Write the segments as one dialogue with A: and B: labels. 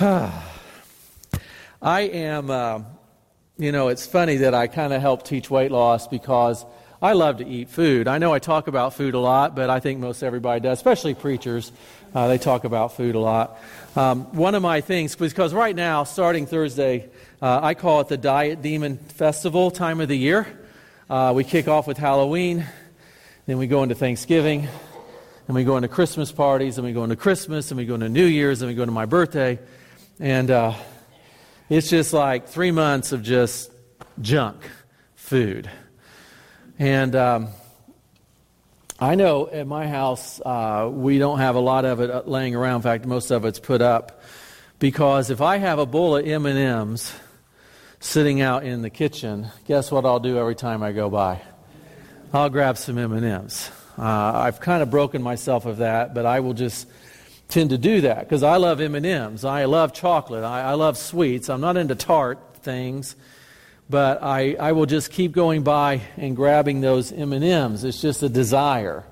A: I am, uh, you know, it's funny that I kind of help teach weight loss because I love to eat food. I know I talk about food a lot, but I think most everybody does, especially preachers. Uh, they talk about food a lot. Um, one of my things, because right now, starting Thursday, uh, I call it the Diet Demon Festival time of the year. Uh, we kick off with Halloween, then we go into Thanksgiving, and we go into Christmas parties, and we go into Christmas, and we go into New Year's, and we go into my birthday. And uh, it's just like three months of just junk food. And um, I know at my house, uh, we don't have a lot of it uh, laying around. In fact, most of it's put up. Because if I have a bowl of M&Ms sitting out in the kitchen, guess what I'll do every time I go by? I'll grab some M&Ms. Uh, I've kind of broken myself of that, but I will just tend to do that because I love M&Ms. I love chocolate. I, I, love sweets. I'm not into tart things, but I, I will just keep going by and grabbing those M&Ms. It's just a desire.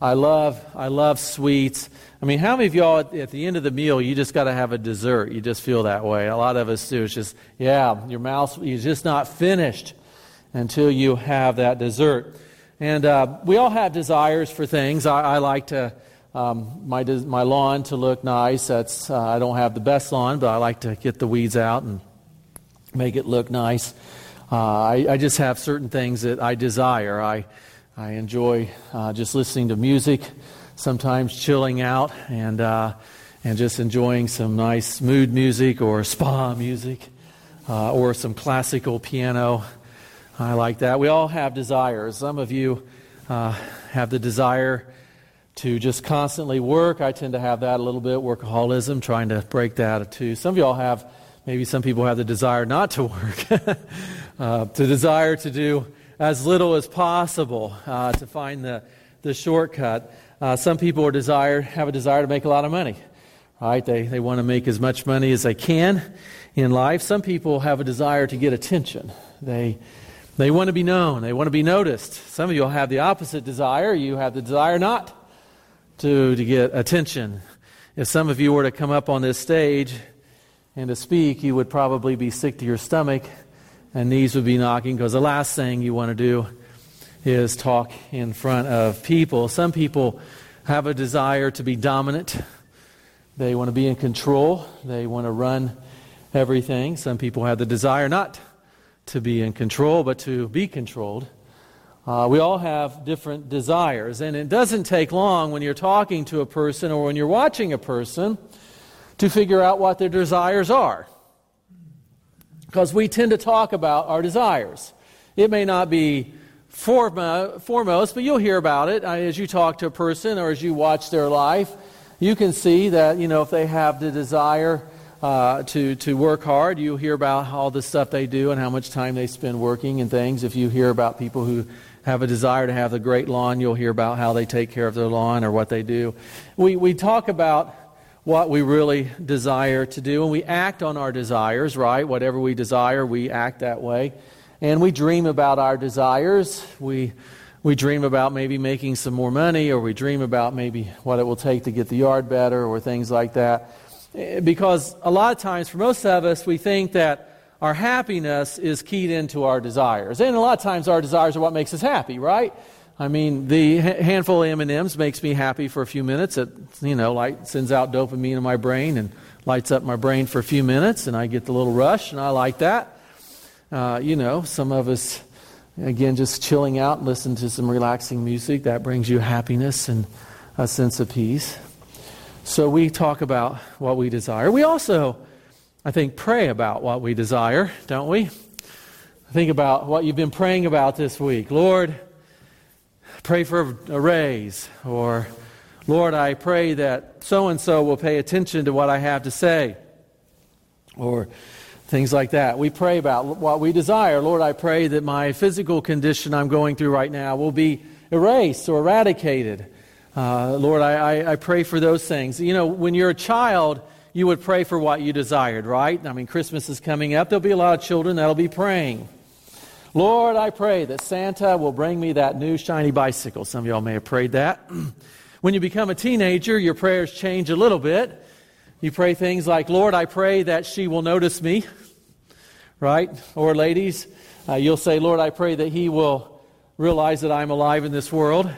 A: I love I love sweets. I mean, how many of y'all at, at the end of the meal you just got to have a dessert? You just feel that way. A lot of us do. It's just yeah, your mouth you're just not finished until you have that dessert. And uh, we all have desires for things. I, I like to um, my, my lawn to look nice. That's, uh, I don't have the best lawn, but I like to get the weeds out and make it look nice. Uh, I, I, just have certain things that I desire. I, I enjoy uh, just listening to music, sometimes chilling out, and, uh, and just enjoying some nice mood music or spa music uh, or some classical piano. I like that. We all have desires. Some of you uh, have the desire to just constantly work. I tend to have that a little bit, workaholism, trying to break that too. Some of y'all have, maybe some people have the desire not to work, uh, to desire to do as little as possible, uh, to find the, the shortcut. Uh, some people are desire, have a desire to make a lot of money, right? They, they want to make as much money as they can in life. Some people have a desire to get attention. They, they want to be known. They want to be noticed. Some of you have the opposite desire. You have the desire not to, to get attention. If some of you were to come up on this stage and to speak, you would probably be sick to your stomach and knees would be knocking because the last thing you want to do is talk in front of people. Some people have a desire to be dominant, they want to be in control, they want to run everything. Some people have the desire not to be in control, but to be controlled. Uh, we all have different desires, and it doesn't take long when you're talking to a person or when you're watching a person to figure out what their desires are. Because we tend to talk about our desires. It may not be foremost, but you'll hear about it uh, as you talk to a person or as you watch their life. You can see that, you know, if they have the desire uh, to, to work hard, you'll hear about all the stuff they do and how much time they spend working and things. If you hear about people who have a desire to have a great lawn, you'll hear about how they take care of their lawn or what they do. We, we talk about what we really desire to do, and we act on our desires, right? Whatever we desire, we act that way. And we dream about our desires. We, we dream about maybe making some more money, or we dream about maybe what it will take to get the yard better, or things like that. Eh, because a lot of times, for most of us, we think that our happiness is keyed into our desires. And a lot of times our desires are what makes us happy, right? I mean, the handful of M&Ms makes me happy for a few minutes. It, you know, like sends out dopamine in my brain and lights up my brain for a few minutes, and I get the little rush, and I like that. Uh, you know, some of us, again, just chilling out and listen to some relaxing music, that brings you happiness and a sense of peace. So we talk about what we desire. We also I think, pray about what we desire, don't we? Think about what you've been praying about this week. Lord, pray for a raise. Or, Lord, I pray that so and so will pay attention to what I have to say. Or things like that. We pray about what we desire. Lord, I pray that my physical condition I'm going through right now will be erased or eradicated. Uh, Lord, I, I, I pray for those things. You know, when you're a child, you would pray for what you desired, right? I mean, Christmas is coming up. There'll be a lot of children that'll be praying. Lord, I pray that Santa will bring me that new shiny bicycle. Some of y'all may have prayed that. when you become a teenager, your prayers change a little bit. You pray things like, Lord, I pray that she will notice me, right? Or, ladies, uh, you'll say, Lord, I pray that he will realize that I'm alive in this world.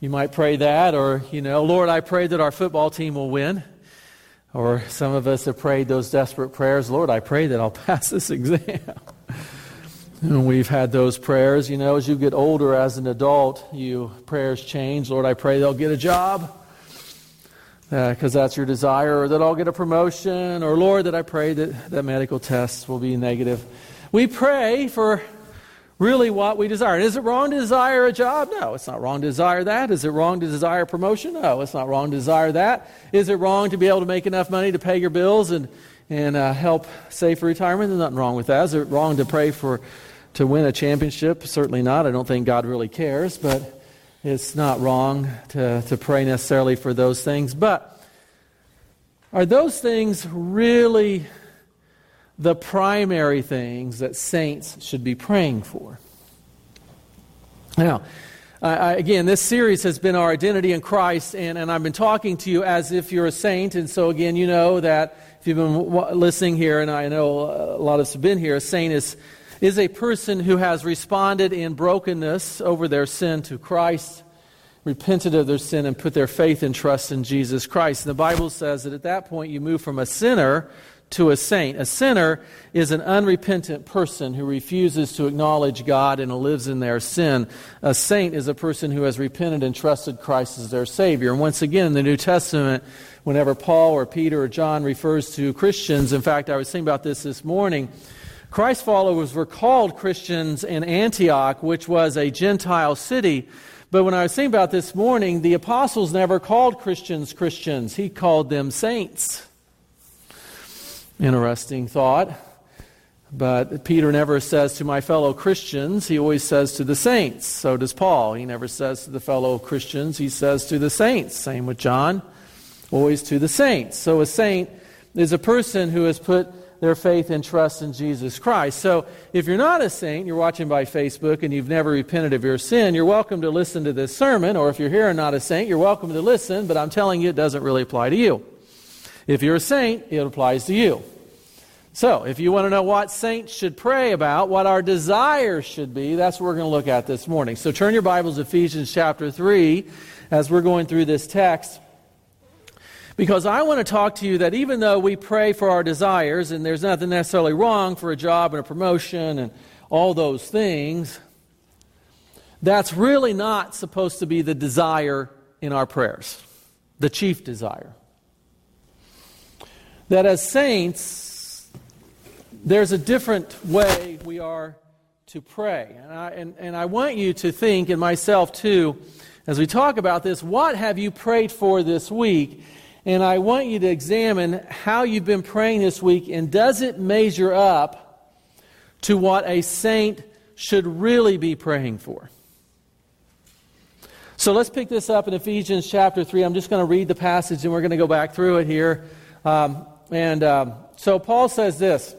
A: You might pray that, or, you know, Lord, I pray that our football team will win. Or some of us have prayed those desperate prayers Lord, I pray that I'll pass this exam. and we've had those prayers. You know, as you get older as an adult, you prayers change. Lord, I pray they'll get a job because uh, that's your desire, or that I'll get a promotion, or Lord, that I pray that, that medical tests will be negative. We pray for really what we desire. Is it wrong to desire a job? No, it's not wrong to desire that. Is it wrong to desire promotion? No, it's not wrong to desire that. Is it wrong to be able to make enough money to pay your bills and, and uh, help save for retirement? There's nothing wrong with that. Is it wrong to pray for to win a championship? Certainly not. I don't think God really cares, but it's not wrong to, to pray necessarily for those things. But are those things really the primary things that saints should be praying for. Now, again, this series has been our identity in Christ, and, and I've been talking to you as if you're a saint. And so, again, you know that if you've been w- listening here, and I know a lot of us have been here, a saint is, is a person who has responded in brokenness over their sin to Christ, repented of their sin, and put their faith and trust in Jesus Christ. And the Bible says that at that point you move from a sinner to a saint. A sinner is an unrepentant person who refuses to acknowledge God and lives in their sin. A saint is a person who has repented and trusted Christ as their Savior. And once again, in the New Testament, whenever Paul or Peter or John refers to Christians, in fact, I was thinking about this this morning. Christ followers were called Christians in Antioch, which was a Gentile city. But when I was thinking about this morning, the apostles never called Christians Christians. He called them saints. Interesting thought. But Peter never says to my fellow Christians, he always says to the saints. So does Paul. He never says to the fellow Christians, he says to the saints. Same with John, always to the saints. So a saint is a person who has put their faith and trust in Jesus Christ. So if you're not a saint, you're watching by Facebook, and you've never repented of your sin, you're welcome to listen to this sermon. Or if you're here and not a saint, you're welcome to listen, but I'm telling you, it doesn't really apply to you. If you're a saint, it applies to you. So, if you want to know what saints should pray about, what our desires should be, that's what we're going to look at this morning. So, turn your Bibles to Ephesians chapter 3 as we're going through this text. Because I want to talk to you that even though we pray for our desires, and there's nothing necessarily wrong for a job and a promotion and all those things, that's really not supposed to be the desire in our prayers, the chief desire that as saints, there's a different way we are to pray. And I, and, and I want you to think, and myself too, as we talk about this, what have you prayed for this week? And I want you to examine how you've been praying this week, and does it measure up to what a saint should really be praying for? So let's pick this up in Ephesians chapter 3. I'm just going to read the passage and we're going to go back through it here. Um, and um, so Paul says this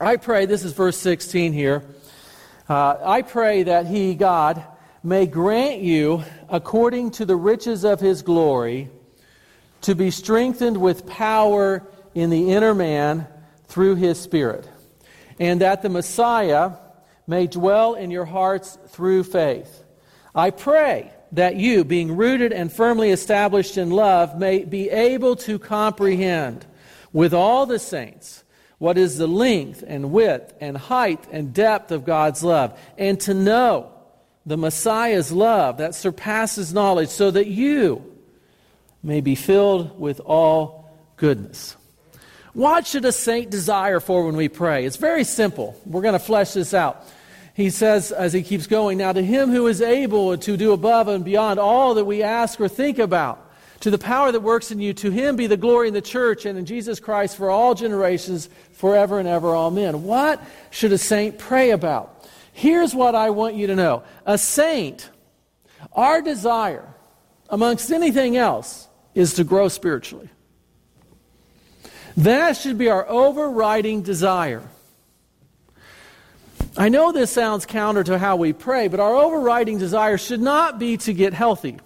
A: I pray, this is verse 16 here. Uh, I pray that he, God, may grant you, according to the riches of his glory, to be strengthened with power in the inner man through his Spirit, and that the Messiah may dwell in your hearts through faith. I pray that you, being rooted and firmly established in love, may be able to comprehend with all the saints what is the length and width and height and depth of God's love, and to know the Messiah's love that surpasses knowledge, so that you may be filled with all goodness. What should a saint desire for when we pray? It's very simple. We're going to flesh this out. He says, as he keeps going, Now to him who is able to do above and beyond all that we ask or think about to the power that works in you, to him be the glory in the church and in Jesus Christ for all generations, forever and ever. Amen. What should a saint pray about? Here's what I want you to know a saint, our desire, amongst anything else, is to grow spiritually. That should be our overriding desire. I know this sounds counter to how we pray, but our overriding desire should not be to get healthy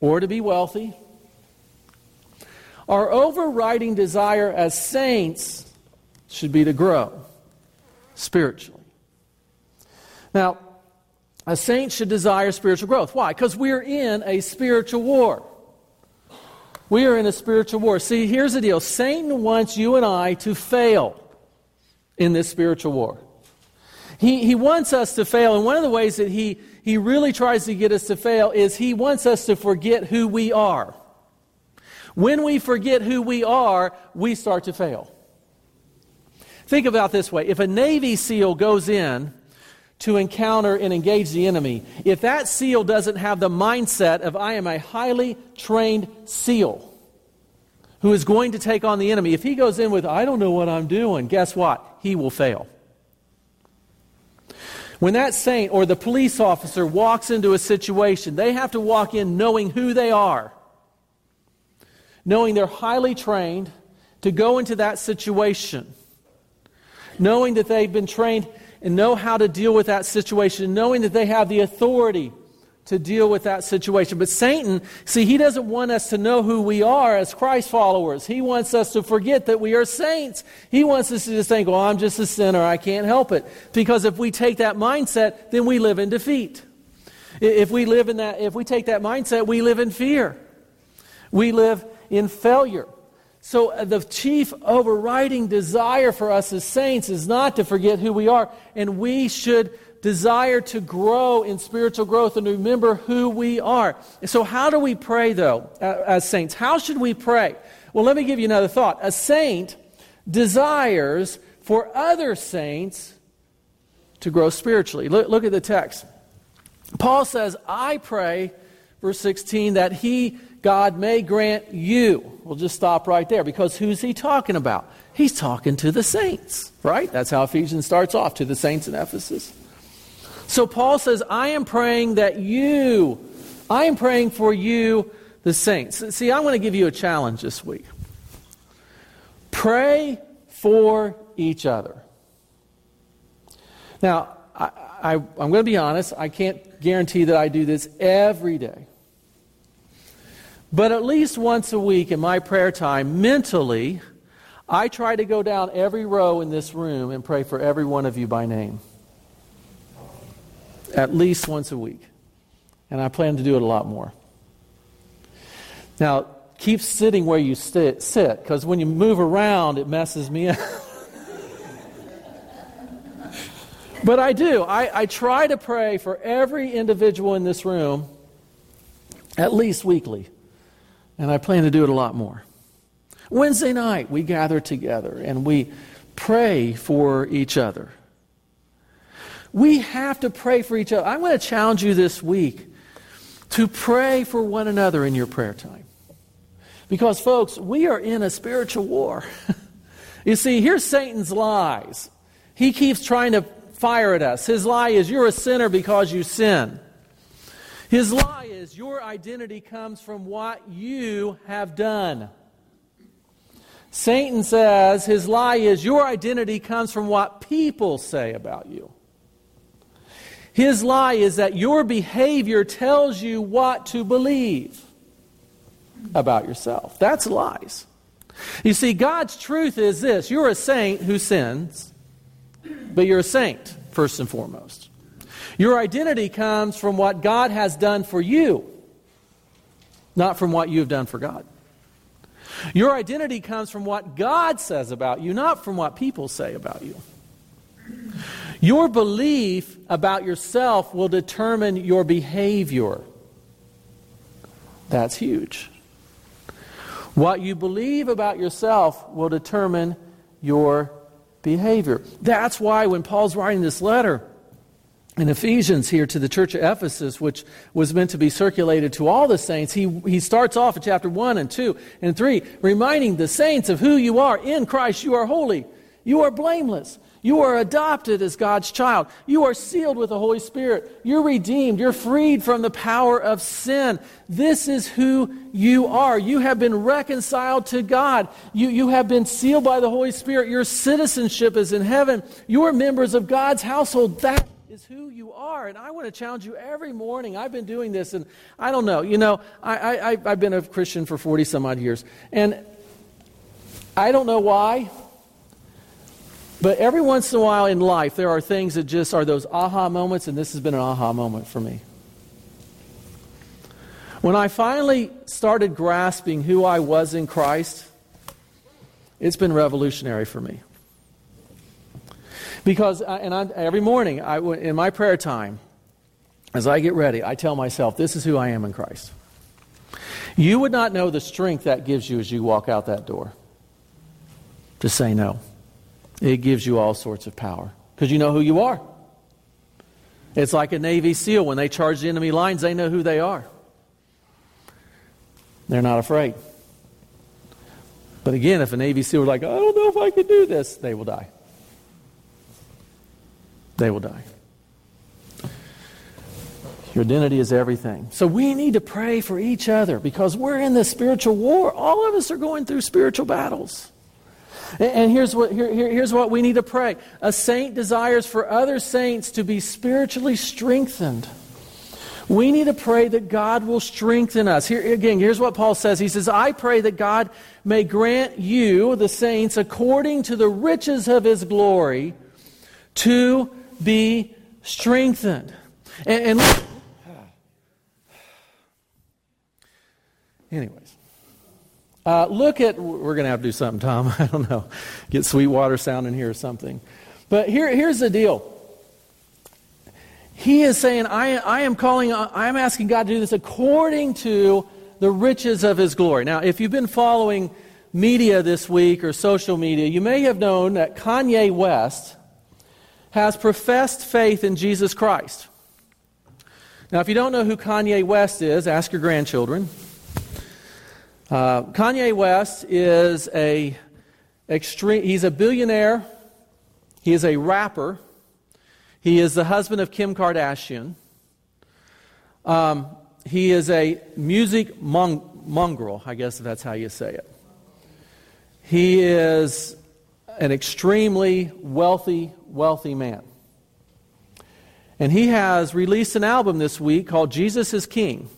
A: or to be wealthy. Our overriding desire as saints should be to grow spiritually. Now, a saint should desire spiritual growth. Why? Because we're in a spiritual war. We are in a spiritual war. See, here's the deal Satan wants you and I to fail in this spiritual war. He, he wants us to fail, and one of the ways that he, he really tries to get us to fail is he wants us to forget who we are. When we forget who we are, we start to fail. Think about this way if a Navy SEAL goes in to encounter and engage the enemy, if that SEAL doesn't have the mindset of, I am a highly trained SEAL who is going to take on the enemy, if he goes in with, I don't know what I'm doing, guess what? He will fail. When that saint or the police officer walks into a situation, they have to walk in knowing who they are, knowing they're highly trained to go into that situation, knowing that they've been trained and know how to deal with that situation, knowing that they have the authority to deal with that situation. But Satan, see, he doesn't want us to know who we are as Christ followers. He wants us to forget that we are saints. He wants us to just think, well, I'm just a sinner. I can't help it. Because if we take that mindset, then we live in defeat. If we live in that, if we take that mindset, we live in fear. We live in failure. So, uh, the chief overriding desire for us as saints is not to forget who we are, and we should desire to grow in spiritual growth and remember who we are. So, how do we pray, though, as saints? How should we pray? Well, let me give you another thought. A saint desires for other saints to grow spiritually. Look, look at the text. Paul says, I pray, verse 16, that he God may grant you. We'll just stop right there because who's he talking about? He's talking to the saints, right? That's how Ephesians starts off to the saints in Ephesus. So Paul says, I am praying that you, I am praying for you, the saints. See, I want to give you a challenge this week. Pray for each other. Now, I, I, I'm going to be honest, I can't guarantee that I do this every day. But at least once a week in my prayer time, mentally, I try to go down every row in this room and pray for every one of you by name. At least once a week. And I plan to do it a lot more. Now, keep sitting where you sit, because when you move around, it messes me up. but I do. I, I try to pray for every individual in this room at least weekly. And I plan to do it a lot more. Wednesday night, we gather together and we pray for each other. We have to pray for each other. I want to challenge you this week to pray for one another in your prayer time. Because, folks, we are in a spiritual war. you see, here's Satan's lies. He keeps trying to fire at us. His lie is, You're a sinner because you sin. His lie is your identity comes from what you have done. Satan says his lie is your identity comes from what people say about you. His lie is that your behavior tells you what to believe about yourself. That's lies. You see, God's truth is this you're a saint who sins, but you're a saint, first and foremost. Your identity comes from what God has done for you, not from what you have done for God. Your identity comes from what God says about you, not from what people say about you. Your belief about yourself will determine your behavior. That's huge. What you believe about yourself will determine your behavior. That's why when Paul's writing this letter, in Ephesians here to the church of Ephesus, which was meant to be circulated to all the saints, he, he starts off in chapter 1 and 2 and 3, reminding the saints of who you are. In Christ, you are holy. You are blameless. You are adopted as God's child. You are sealed with the Holy Spirit. You're redeemed. You're freed from the power of sin. This is who you are. You have been reconciled to God. You, you have been sealed by the Holy Spirit. Your citizenship is in heaven. You are members of God's household. That is who you are. And I want to challenge you every morning. I've been doing this, and I don't know. You know, I, I, I've been a Christian for 40 some odd years. And I don't know why, but every once in a while in life, there are things that just are those aha moments, and this has been an aha moment for me. When I finally started grasping who I was in Christ, it's been revolutionary for me. Because, uh, and I, every morning I, in my prayer time, as I get ready, I tell myself, this is who I am in Christ. You would not know the strength that gives you as you walk out that door to say no. It gives you all sorts of power because you know who you are. It's like a Navy SEAL. When they charge the enemy lines, they know who they are. They're not afraid. But again, if a Navy SEAL were like, I don't know if I can do this, they will die. They will die. Your identity is everything. So we need to pray for each other because we're in this spiritual war. All of us are going through spiritual battles. And here's what, here, here's what we need to pray. A saint desires for other saints to be spiritually strengthened. We need to pray that God will strengthen us. Here again, here's what Paul says. He says, I pray that God may grant you, the saints, according to the riches of his glory, to be strengthened. And, and anyways, uh, look at, we're going to have to do something, Tom. I don't know. Get Sweetwater sound in here or something. But here, here's the deal. He is saying, I, I am calling, I am asking God to do this according to the riches of His glory. Now, if you've been following media this week or social media, you may have known that Kanye West has professed faith in Jesus Christ. Now, if you don't know who Kanye West is, ask your grandchildren. Uh, Kanye West is a extreme. He's a billionaire. He is a rapper. He is the husband of Kim Kardashian. Um, he is a music mon- mongrel, I guess that's how you say it. He is an extremely wealthy, wealthy man. And he has released an album this week called Jesus is King.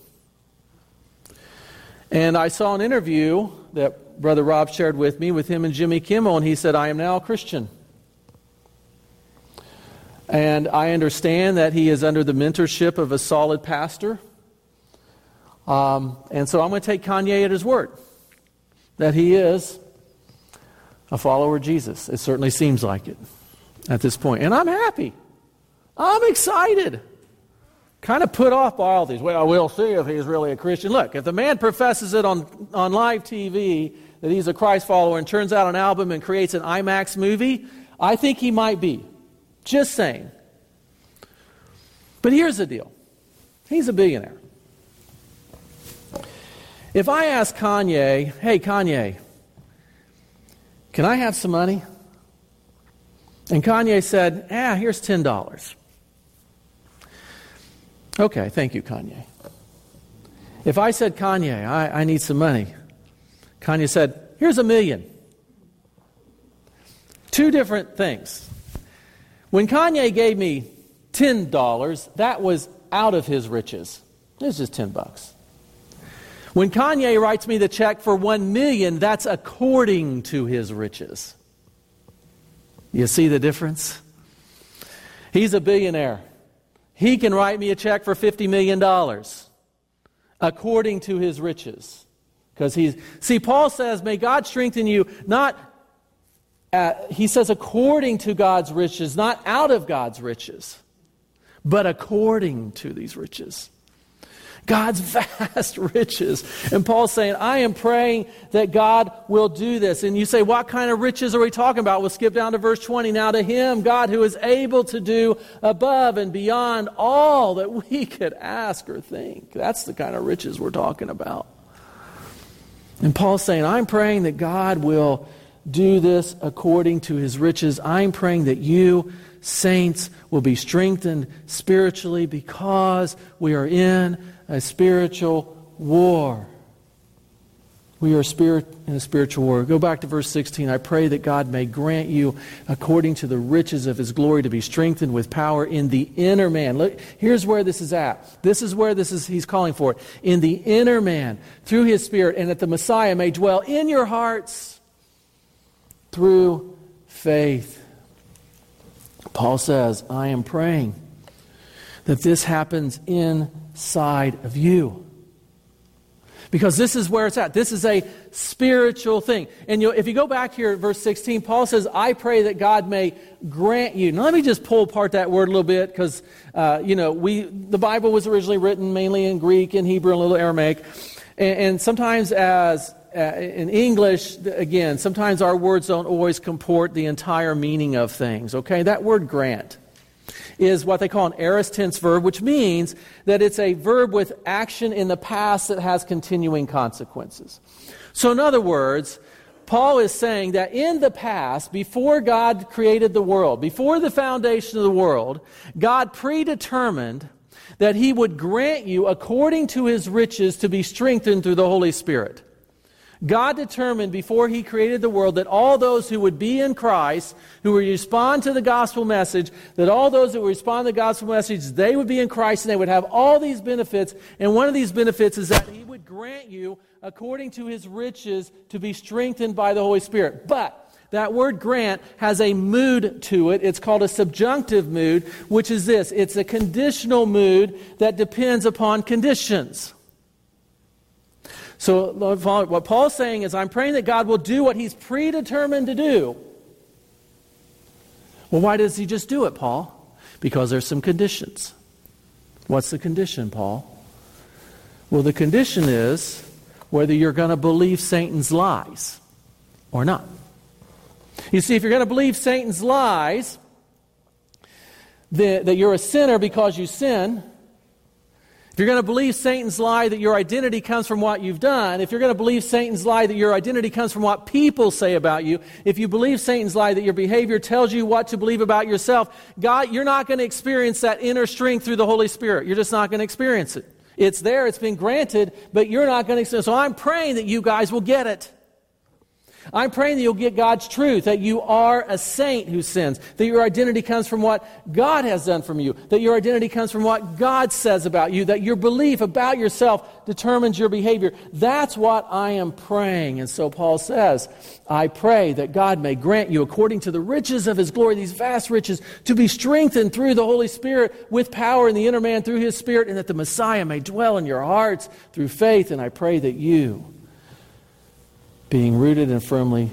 A: And I saw an interview that Brother Rob shared with me with him and Jimmy Kimmel, and he said, I am now a Christian. And I understand that he is under the mentorship of a solid pastor. Um, and so I'm going to take Kanye at his word that he is a follower of Jesus. It certainly seems like it at this point. And I'm happy. I'm excited. Kind of put off by all these. Well, we'll see if he's really a Christian. Look, if the man professes it on, on live TV that he's a Christ follower and turns out an album and creates an IMAX movie, I think he might be. Just saying. But here's the deal he's a billionaire. If I ask Kanye, hey, Kanye, can I have some money? And Kanye said, ah, here's $10. Okay, thank you, Kanye. If I said, Kanye, I, I need some money, Kanye said, here's a million. Two different things. When Kanye gave me $10, that was out of his riches. It was just 10 bucks. When Kanye writes me the check for 1 million, that's according to his riches. You see the difference? He's a billionaire. He can write me a check for $50 million according to his riches. Because he's, see, Paul says, may God strengthen you not uh, he says, according to God's riches, not out of God's riches, but according to these riches. God's vast riches. And Paul's saying, I am praying that God will do this. And you say, what kind of riches are we talking about? We'll skip down to verse 20. Now to him, God who is able to do above and beyond all that we could ask or think. That's the kind of riches we're talking about. And Paul's saying, I'm praying that God will do this according to his riches. I'm praying that you, saints, will be strengthened spiritually because we are in a spiritual war. We are spirit in a spiritual war. Go back to verse 16. I pray that God may grant you, according to the riches of his glory, to be strengthened with power in the inner man. Look, here's where this is at. This is where this is he's calling for it. In the inner man, through his spirit, and that the Messiah may dwell in your hearts through faith. Paul says, I am praying that this happens inside of you. Because this is where it's at. This is a spiritual thing. And if you go back here at verse 16, Paul says, I pray that God may grant you. Now, let me just pull apart that word a little bit because, uh, you know, we, the Bible was originally written mainly in Greek and Hebrew and a little Aramaic. And, and sometimes, as uh, in English, again, sometimes our words don't always comport the entire meaning of things. Okay? That word grant is what they call an aorist tense verb, which means that it's a verb with action in the past that has continuing consequences. So, in other words, Paul is saying that in the past, before God created the world, before the foundation of the world, God predetermined that he would grant you, according to his riches, to be strengthened through the Holy Spirit. God determined before He created the world that all those who would be in Christ, who would respond to the gospel message, that all those who would respond to the gospel message, they would be in Christ and they would have all these benefits. And one of these benefits is that He would grant you, according to His riches, to be strengthened by the Holy Spirit. But that word grant has a mood to it. It's called a subjunctive mood, which is this it's a conditional mood that depends upon conditions. So, what Paul's saying is, I'm praying that God will do what he's predetermined to do. Well, why does he just do it, Paul? Because there's some conditions. What's the condition, Paul? Well, the condition is whether you're going to believe Satan's lies or not. You see, if you're going to believe Satan's lies, that, that you're a sinner because you sin, if you're going to believe Satan's lie that your identity comes from what you've done, if you're going to believe Satan's lie that your identity comes from what people say about you, if you believe Satan's lie that your behavior tells you what to believe about yourself, God, you're not going to experience that inner strength through the Holy Spirit. You're just not going to experience it. It's there, it's been granted, but you're not going to experience it. So I'm praying that you guys will get it. I'm praying that you'll get God's truth, that you are a saint who sins, that your identity comes from what God has done from you, that your identity comes from what God says about you, that your belief about yourself determines your behavior. That's what I am praying. And so Paul says, I pray that God may grant you, according to the riches of his glory, these vast riches, to be strengthened through the Holy Spirit with power in the inner man through his Spirit, and that the Messiah may dwell in your hearts through faith. And I pray that you, being rooted and firmly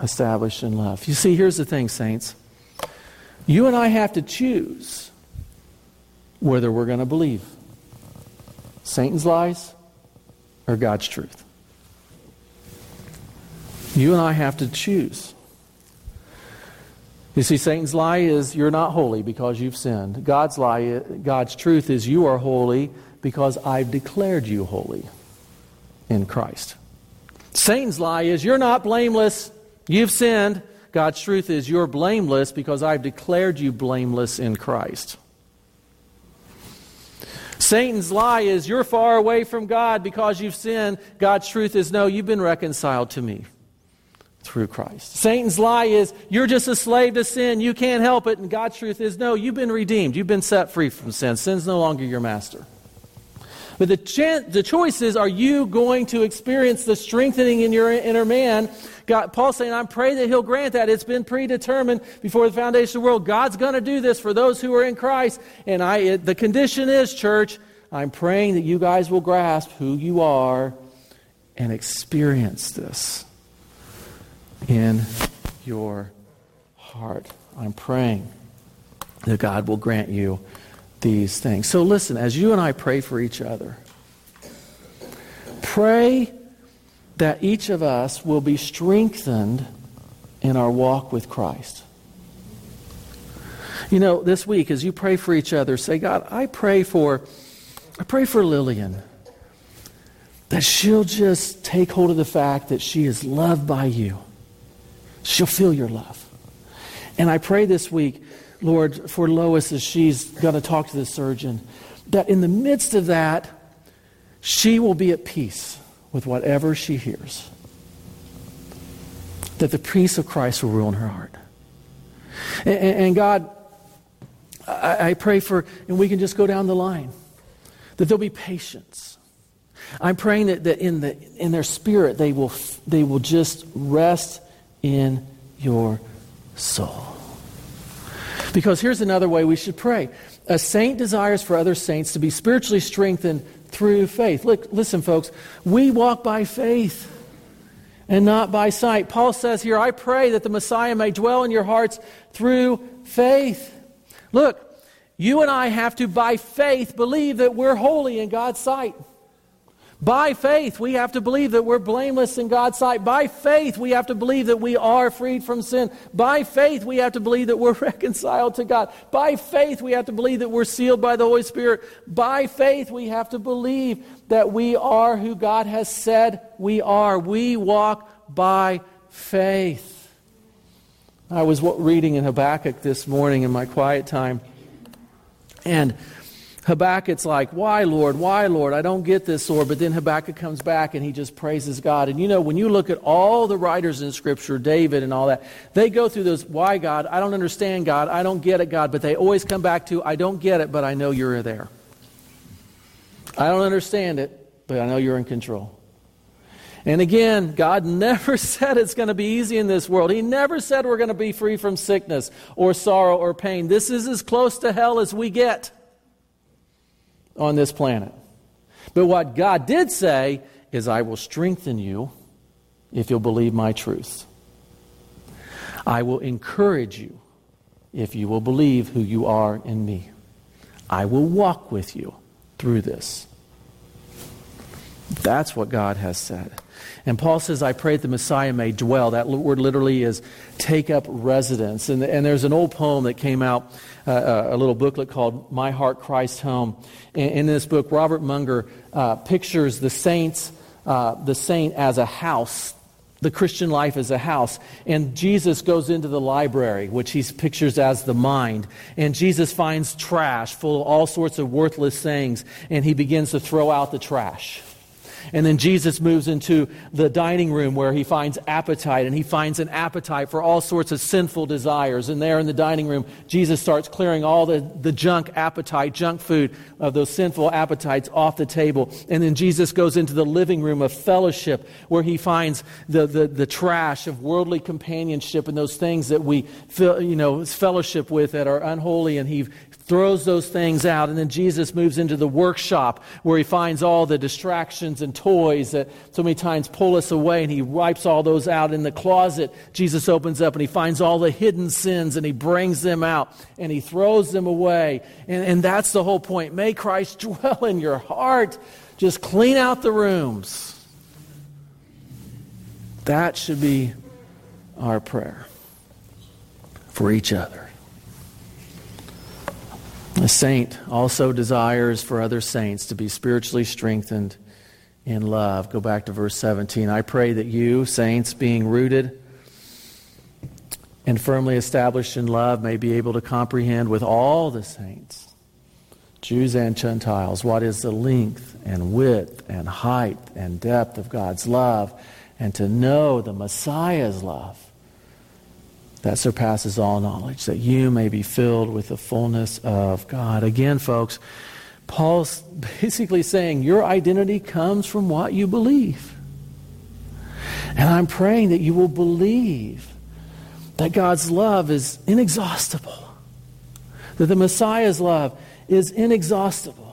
A: established in love. You see, here's the thing, saints. You and I have to choose whether we're going to believe Satan's lies or God's truth. You and I have to choose. You see, Satan's lie is you're not holy because you've sinned. God's lie, God's truth is you are holy because I've declared you holy in Christ. Satan's lie is you're not blameless. You've sinned. God's truth is you're blameless because I've declared you blameless in Christ. Satan's lie is you're far away from God because you've sinned. God's truth is no, you've been reconciled to me through Christ. Satan's lie is you're just a slave to sin. You can't help it. And God's truth is no, you've been redeemed. You've been set free from sin. Sin's no longer your master. But the, chan- the choice is are you going to experience the strengthening in your inner man? God, Paul's saying, I pray that he'll grant that. It's been predetermined before the foundation of the world. God's going to do this for those who are in Christ. And I, it, the condition is, church, I'm praying that you guys will grasp who you are and experience this in your heart. I'm praying that God will grant you these things. So listen, as you and I pray for each other, pray that each of us will be strengthened in our walk with Christ. You know, this week as you pray for each other, say, God, I pray for I pray for Lillian that she'll just take hold of the fact that she is loved by you. She'll feel your love. And I pray this week Lord, for Lois as she's going to talk to the surgeon, that in the midst of that, she will be at peace with whatever she hears. That the peace of Christ will rule in her heart. And, and God, I, I pray for, and we can just go down the line, that there'll be patience. I'm praying that, that in, the, in their spirit they will, they will just rest in your soul. Because here's another way we should pray a saint desires for other saints to be spiritually strengthened through faith. Look, listen, folks, we walk by faith and not by sight. Paul says here, I pray that the Messiah may dwell in your hearts through faith. Look, you and I have to, by faith, believe that we're holy in God's sight. By faith, we have to believe that we're blameless in God's sight. By faith, we have to believe that we are freed from sin. By faith, we have to believe that we're reconciled to God. By faith, we have to believe that we're sealed by the Holy Spirit. By faith, we have to believe that we are who God has said we are. We walk by faith. I was reading in Habakkuk this morning in my quiet time, and Habakkuk's like, Why, Lord? Why, Lord? I don't get this, Lord. But then Habakkuk comes back and he just praises God. And you know, when you look at all the writers in Scripture, David and all that, they go through this, Why, God? I don't understand, God. I don't get it, God. But they always come back to, I don't get it, but I know you're there. I don't understand it, but I know you're in control. And again, God never said it's going to be easy in this world. He never said we're going to be free from sickness or sorrow or pain. This is as close to hell as we get on this planet. But what God did say is, I will strengthen you if you'll believe my truth. I will encourage you if you will believe who you are in me. I will walk with you through this. That's what God has said. And Paul says, I pray that the Messiah may dwell. That word literally is take up residence. And, and there's an old poem that came out, uh, uh, a little booklet called My Heart, Christ Home. In, in this book, Robert Munger uh, pictures the saints, uh, the saint as a house the Christian life as a house. And Jesus goes into the library, which he pictures as the mind. And Jesus finds trash full of all sorts of worthless things, and he begins to throw out the trash. And then Jesus moves into the dining room where he finds appetite, and he finds an appetite for all sorts of sinful desires. And there in the dining room, Jesus starts clearing all the, the junk appetite, junk food of those sinful appetites off the table. And then Jesus goes into the living room of fellowship where he finds the, the, the trash of worldly companionship and those things that we you know, fellowship with that are unholy, and he throws those things out. And then Jesus moves into the workshop where he finds all the distractions and toys that so many times pull us away. And he wipes all those out. In the closet, Jesus opens up and he finds all the hidden sins and he brings them out and he throws them away. And, and that's the whole point. May Christ dwell in your heart. Just clean out the rooms. That should be our prayer for each other. A saint also desires for other saints to be spiritually strengthened in love. Go back to verse 17. I pray that you, saints, being rooted and firmly established in love, may be able to comprehend with all the saints, Jews and Gentiles, what is the length and width and height and depth of God's love, and to know the Messiah's love that surpasses all knowledge, that you may be filled with the fullness of God. Again, folks, Paul's basically saying your identity comes from what you believe. And I'm praying that you will believe that God's love is inexhaustible, that the Messiah's love is inexhaustible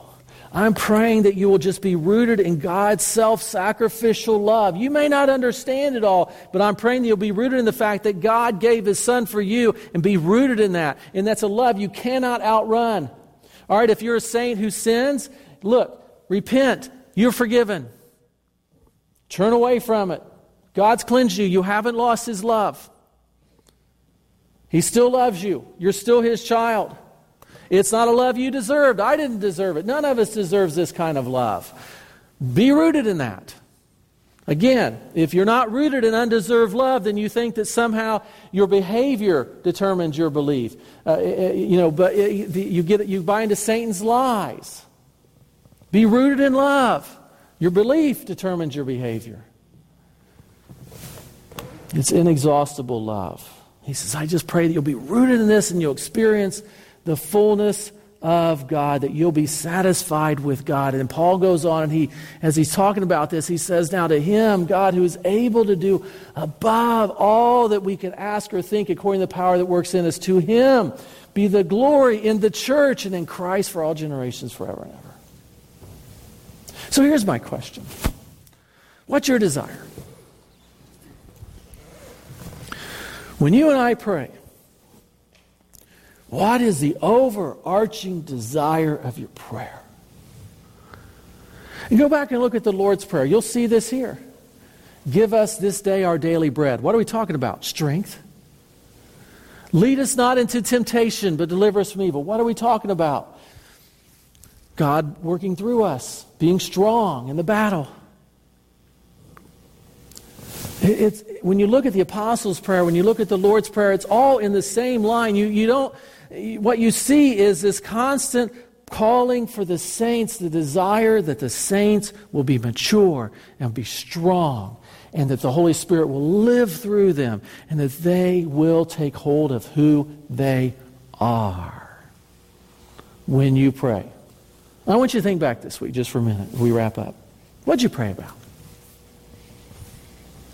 A: I'm praying that you will just be rooted in God's self sacrificial love. You may not understand it all, but I'm praying that you'll be rooted in the fact that God gave His Son for you and be rooted in that. And that's a love you cannot outrun. All right, if you're a saint who sins, look, repent. You're forgiven. Turn away from it. God's cleansed you. You haven't lost His love. He still loves you. You're still His child. It's not a love you deserved. I didn't deserve it. None of us deserves this kind of love. Be rooted in that. Again, if you're not rooted in undeserved love, then you think that somehow your behavior determines your belief. Uh, uh you know, but uh, you get you buy into Satan's lies. Be rooted in love. Your belief determines your behavior. It's inexhaustible love. He says, I just pray that you'll be rooted in this and you'll experience the fullness of God, that you'll be satisfied with God. And Paul goes on, and he, as he's talking about this, he says, Now to him, God, who is able to do above all that we can ask or think according to the power that works in us, to him be the glory in the church and in Christ for all generations, forever and ever. So here's my question What's your desire? When you and I pray, what is the overarching desire of your prayer? And go back and look at the Lord's Prayer. You'll see this here. Give us this day our daily bread. What are we talking about? Strength. Lead us not into temptation, but deliver us from evil. What are we talking about? God working through us, being strong in the battle. It's, when you look at the Apostles' Prayer, when you look at the Lord's Prayer, it's all in the same line. You, you don't, what you see is this constant calling for the saints, the desire that the saints will be mature and be strong, and that the Holy Spirit will live through them, and that they will take hold of who they are when you pray. I want you to think back this week just for a minute. We wrap up. What'd you pray about?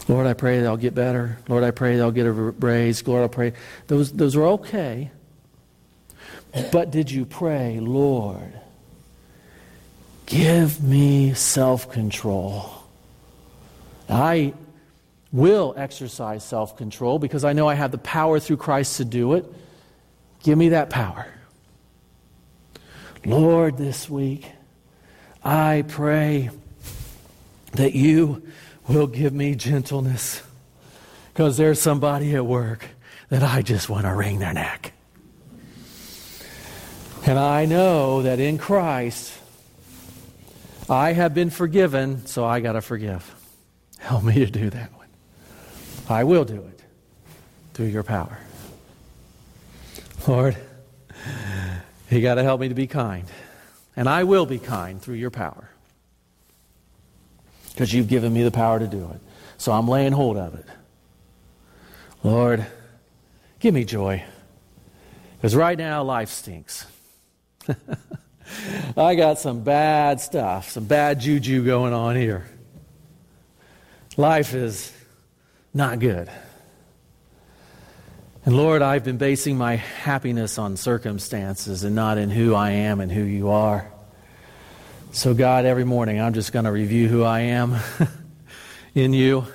A: Lord, I pray they'll get better. Lord, I pray they'll get a raise. Lord, I pray. Those, those are okay. But did you pray, Lord, give me self control? I will exercise self control because I know I have the power through Christ to do it. Give me that power. Lord, this week, I pray that you will give me gentleness because there's somebody at work that I just want to wring their neck. And I know that in Christ, I have been forgiven, so I got to forgive. Help me to do that one. I will do it through your power. Lord, you got to help me to be kind. And I will be kind through your power. Because you've given me the power to do it. So I'm laying hold of it. Lord, give me joy. Because right now, life stinks. I got some bad stuff, some bad juju going on here. Life is not good. And Lord, I've been basing my happiness on circumstances and not in who I am and who you are. So, God, every morning I'm just going to review who I am in you.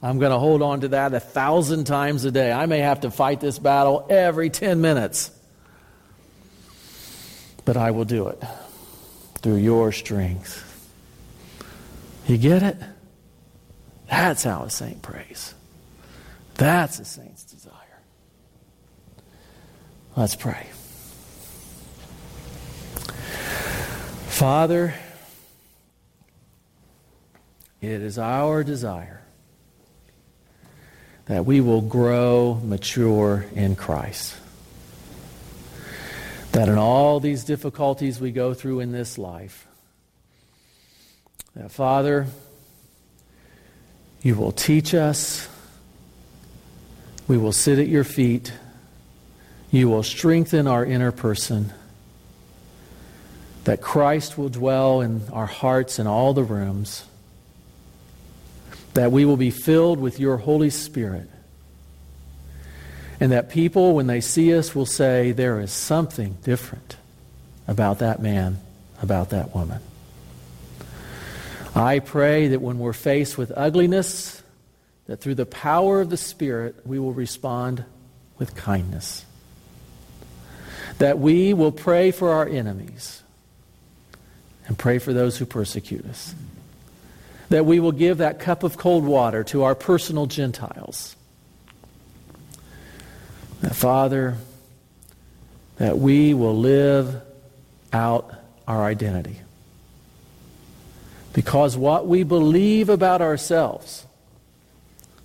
A: I'm going to hold on to that a thousand times a day. I may have to fight this battle every 10 minutes but I will do it through your strength. You get it? That's how a saint prays. That's a saint's desire. Let's pray. Father, it is our desire that we will grow mature in Christ that in all these difficulties we go through in this life, that Father, you will teach us, we will sit at your feet, you will strengthen our inner person, that Christ will dwell in our hearts in all the rooms, that we will be filled with your Holy Spirit and that people, when they see us, will say, There is something different about that man, about that woman. I pray that when we're faced with ugliness, that through the power of the Spirit, we will respond with kindness. That we will pray for our enemies and pray for those who persecute us. That we will give that cup of cold water to our personal Gentiles that, Father, that we will live out our identity. Because what we believe about ourselves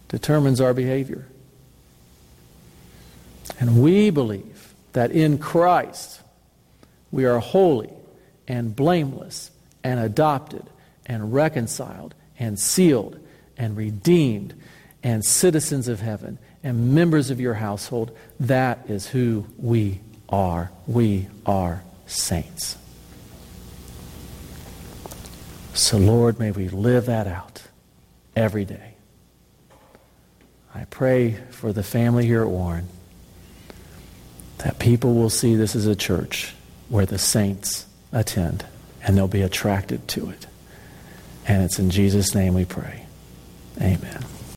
A: determines our behavior. And we believe that in Christ we are holy and blameless and adopted and reconciled and sealed and redeemed and citizens of heaven and members of your household. That is who we are. We are saints. So, Lord, may we live that out every day. I pray for the family here at Warren that people will see this as a church where the saints attend and they'll be attracted to it. And it's in Jesus' name we pray. Amen.